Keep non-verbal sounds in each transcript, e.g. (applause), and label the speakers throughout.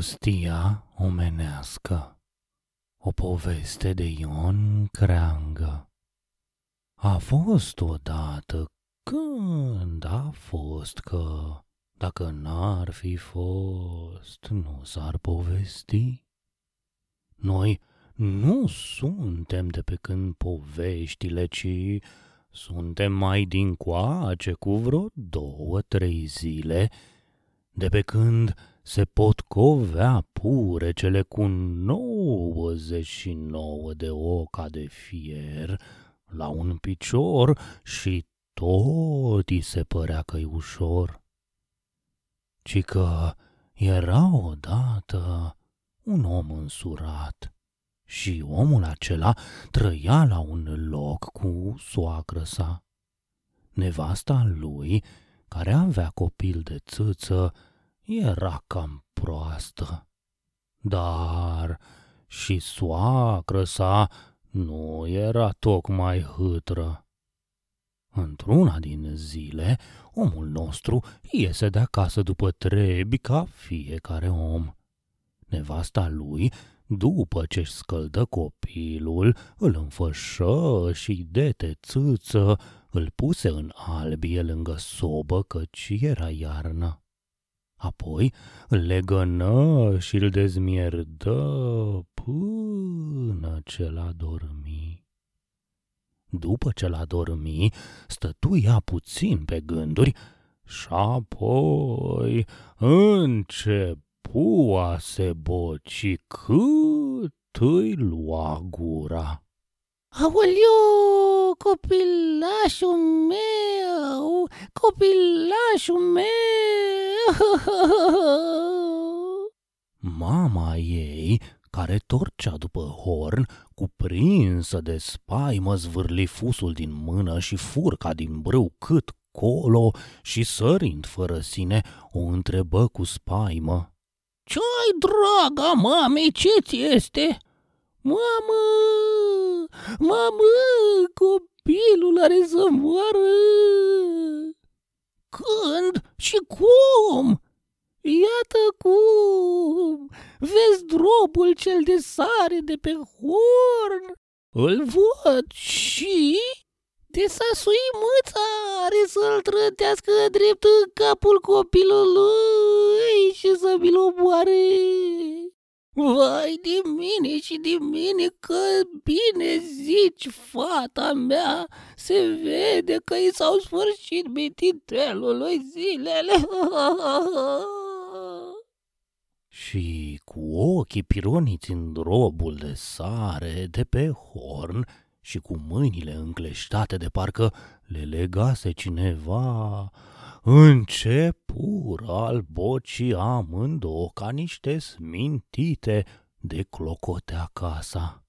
Speaker 1: Ostia omenească O poveste de Ion Creangă A fost odată când a fost că Dacă n-ar fi fost, nu s-ar povesti. Noi nu suntem de pe când poveștile, ci suntem mai din coace cu vreo două, trei zile, de pe când se pot covea purecele cu 99 de oca de fier la un picior și tot i se părea că-i ușor. Ci că era odată un om însurat și omul acela trăia la un loc cu soacră sa. Nevasta lui, care avea copil de țâță, era cam proastă. Dar și soacră sa nu era tocmai hâtră. Într-una din zile, omul nostru iese de acasă după trebi ca fiecare om. Nevasta lui, după ce-și scăldă copilul, îl înfășă și de țâță, îl puse în albie lângă sobă căci era iarnă. Apoi îl legănă și îl dezmierdă până ce l-a dormi. După ce l-a dormi, stătuia puțin pe gânduri și apoi începu a se boci cât îi lua gura.
Speaker 2: Aoleu, copilașul meu, copilașul meu!
Speaker 1: Mama ei, care torcea după horn, cuprinsă de spaimă, zvârli fusul din mână și furca din brâu cât colo și sărind fără sine, o întrebă cu spaimă.
Speaker 2: Ce-ai, draga mamei, ce ți este?" Mamă! Mamă! Copilul are să moară! Când și cum? Iată cum! Vezi dropul cel de sare de pe horn? Îl văd și de s-a suit mâța are să-l trătească drept în capul copilului și să mi-l omoare. Vai de mine și de mine că bine zici, fata mea, se vede că i s-au sfârșit mititelului zilele. (laughs)
Speaker 1: și cu ochii pironiți în robul de sare de pe horn și cu mâinile încleștate de parcă le legase cineva, începură al bocii amândouă ca niște smintite de clocotea casa.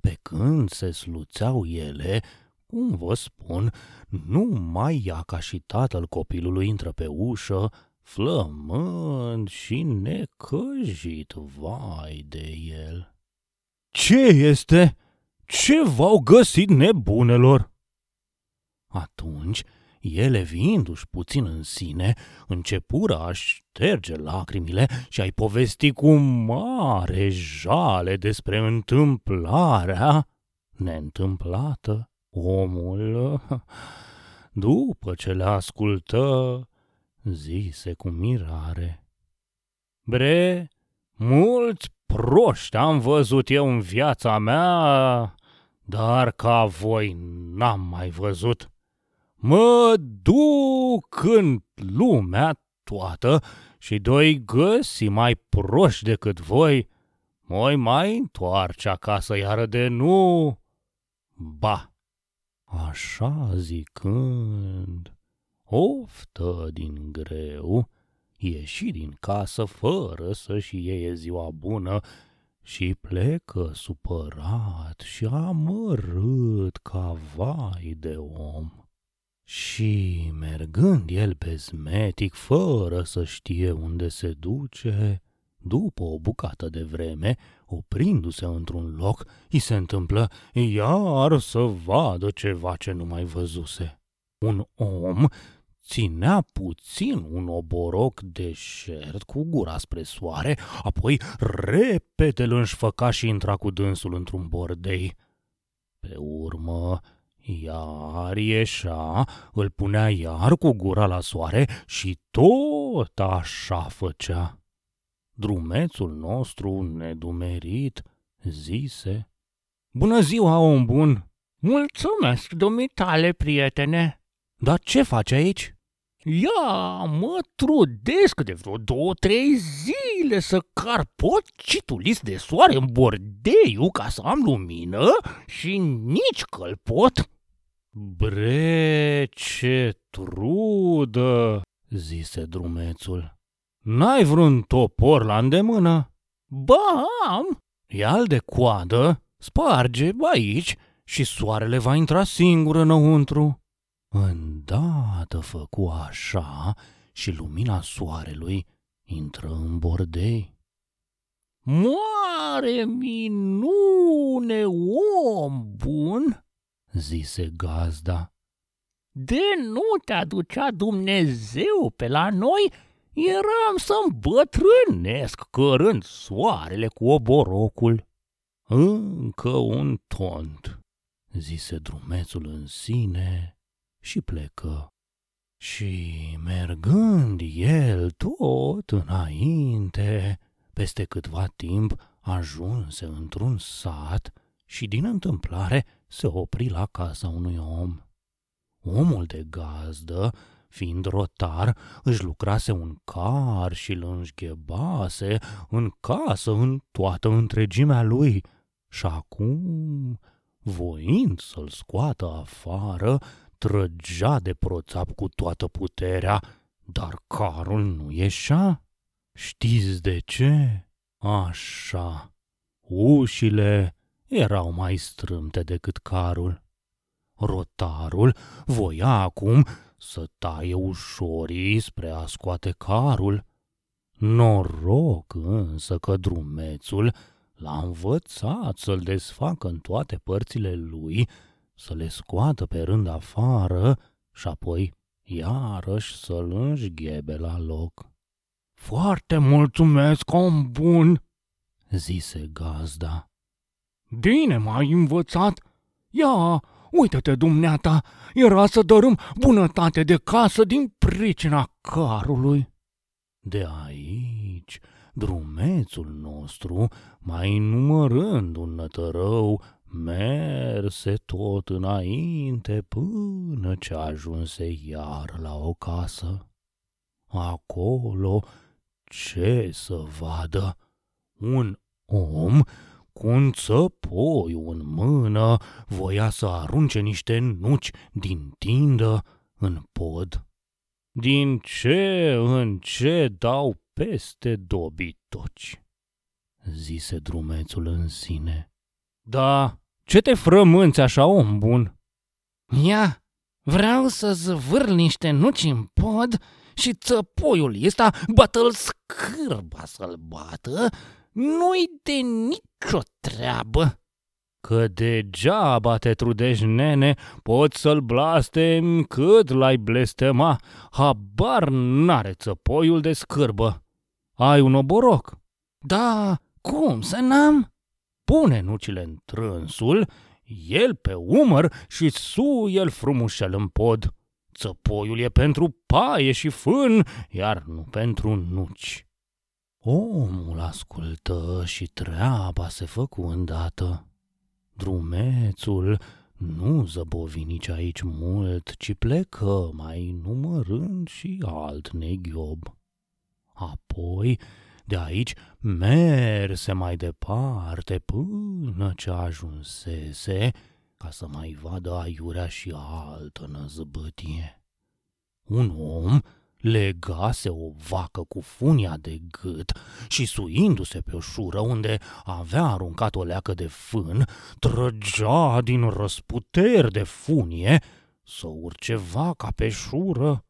Speaker 1: Pe când se sluțeau ele, cum vă spun, numai ea ca și tatăl copilului intră pe ușă, flămând și necăjit, vai de el. Ce este? Ce v-au găsit nebunelor? Atunci ele, viindu-și puțin în sine, începură a șterge lacrimile și a-i povesti cu mare jale despre întâmplarea neîntâmplată. Omul, după ce le ascultă, zise cu mirare. Bre, mulți proști am văzut eu în viața mea, dar ca voi n-am mai văzut. Mă duc în lumea toată și doi găsi mai proști decât voi, moi mai întoarce acasă iară de nu. Ba, așa zicând, oftă din greu, ieși din casă fără să-și iei ziua bună și plecă supărat și amărât ca vai de om. Și, mergând el pe zmetic, fără să știe unde se duce, după o bucată de vreme, oprindu-se într-un loc, îi se întâmplă iar să vadă ceva ce nu mai văzuse. Un om ținea puțin un oboroc deșert cu gura spre soare, apoi repede îl înșfăca și intra cu dânsul într-un bordei. Pe urmă, iar ieșea, îl punea iar cu gura la soare și tot așa făcea. Drumețul nostru nedumerit zise, Bună ziua, om bun!
Speaker 2: Mulțumesc, dumitale, prietene!
Speaker 1: Dar ce faci aici?
Speaker 2: Ia, mă trudesc de vreo două, trei zile să car pocitul list de soare în bordeiu ca să am lumină și nici călpot.
Speaker 1: Bre, ce trudă, zise drumețul. N-ai vreun topor la îndemână?
Speaker 2: Ba, am.
Speaker 1: Ia-l de coadă, sparge aici și soarele va intra singur înăuntru. Îndată făcu așa și lumina soarelui intră în bordei.
Speaker 2: Moare minune, om bun,
Speaker 1: zise gazda.
Speaker 2: De nu te aducea Dumnezeu pe la noi, eram să îmbătrânesc cărând soarele cu oborocul.
Speaker 1: Încă un tont, zise drumețul în sine și plecă. Și mergând el tot înainte, peste câtva timp ajunse într-un sat și din întâmplare se opri la casa unui om. Omul de gazdă, fiind rotar, își lucrase un car și îl înșghebase în casă în toată întregimea lui și acum, voind să-l scoată afară, trăgea de proțap cu toată puterea, dar carul nu ieșea. Știți de ce? Așa, ușile erau mai strâmte decât carul. Rotarul voia acum să taie ușorii spre a scoate carul. Noroc însă că drumețul l-a învățat să-l desfacă în toate părțile lui, să le scoată pe rând afară și apoi iarăși să-l înșghebe la loc.
Speaker 2: Foarte mulțumesc, om bun!"
Speaker 1: zise gazda.
Speaker 2: Bine m-ai învățat! Ia, uită-te, dumneata, era să dărâm bunătate de casă din pricina carului.
Speaker 1: De aici, drumețul nostru, mai numărând un nătărău, merse tot înainte până ce ajunse iar la o casă. Acolo ce să vadă? Un om cu un țăpoiu în mână voia să arunce niște nuci din tindă în pod. Din ce în ce dau peste dobitoci, zise drumețul în sine. Da, ce te frămânți așa, om bun?
Speaker 2: Ia, vreau să zvârl niște nuci în pod și țăpoiul ăsta bată-l scârba să-l bată, nu-i de nicio treabă.
Speaker 1: Că degeaba te trudești, nene, poți să-l blastem cât l-ai blestema, habar n-are țăpoiul de scârbă. Ai un oboroc?
Speaker 2: Da, cum să n-am?
Speaker 1: Pune nucile în trânsul, el pe umăr și su el frumușel în pod. Țăpoiul e pentru paie și fân, iar nu pentru nuci. Omul ascultă și treaba se făcu îndată. Drumețul nu zăbovi nici aici mult, ci plecă, mai numărând și alt neghiob. Apoi, de aici merse mai departe până ce ajunsese ca să mai vadă aiurea și altă năzbătie. Un om legase o vacă cu funia de gât și suindu-se pe o șură unde avea aruncat o leacă de fân, trăgea din răsputeri de funie să urce vaca pe șură.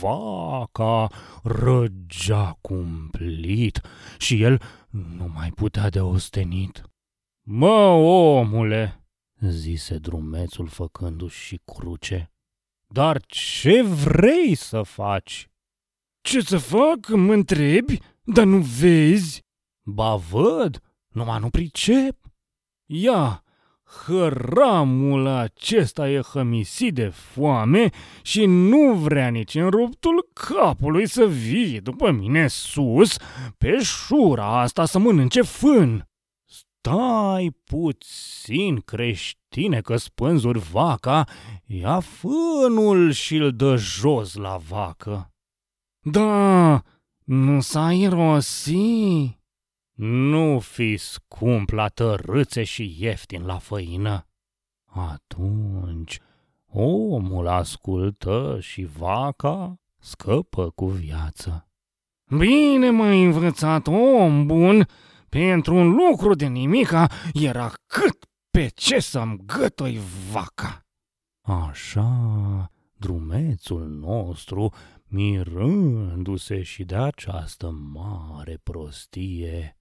Speaker 1: Vaca răgea cumplit și el nu mai putea de ostenit. Mă, omule, zise drumețul făcându-și cruce, Dar ce vrei să faci?
Speaker 3: Ce să fac? Mă întrebi? Dar nu vezi?
Speaker 1: Ba văd, numai nu pricep.
Speaker 3: Ia, hăramul acesta e hămisit de foame și nu vrea nici în ruptul capului să vie după mine sus pe șura asta să mănânce fân.
Speaker 1: Stai puțin, creștine, că spânzuri vaca, ia fânul și-l dă jos la vacă.
Speaker 3: Da, nu s-a irosi?
Speaker 1: Nu fi scump la tărâțe și ieftin la făină. Atunci omul ascultă și vaca scăpă cu viață.
Speaker 3: Bine m-ai învățat, om bun, pentru un lucru de nimica era cât pe ce să-mi gătoi vaca.
Speaker 1: Așa, drumețul nostru, mirându-se și de această mare prostie,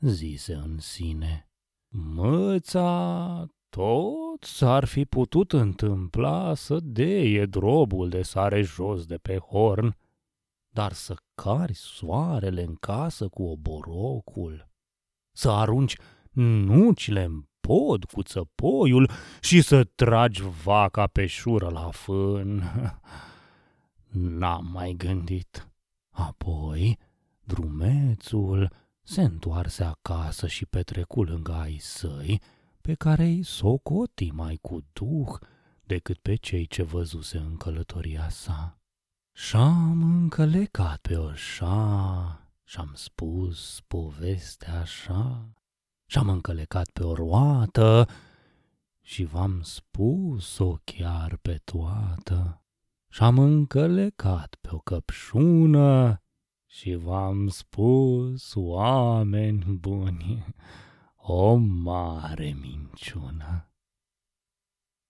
Speaker 1: zise în sine. Măța tot s-ar fi putut întâmpla să deie drobul de sare jos de pe horn, dar să cari soarele în casă cu oborocul, să arunci nucile în pod cu țăpoiul și să tragi vaca pe șură la fân. (laughs) N-am mai gândit. Apoi, drumețul se întoarse acasă și petrecu lângă ai săi, pe care îi socoti mai cu duh decât pe cei ce văzuse în călătoria sa. Și-am încălecat pe oșa și-am spus povestea așa, și-am încălecat pe o roată și v-am spus-o chiar pe toată. Și-am încălecat pe o căpșună și v-am spus, oameni buni, o mare minciună.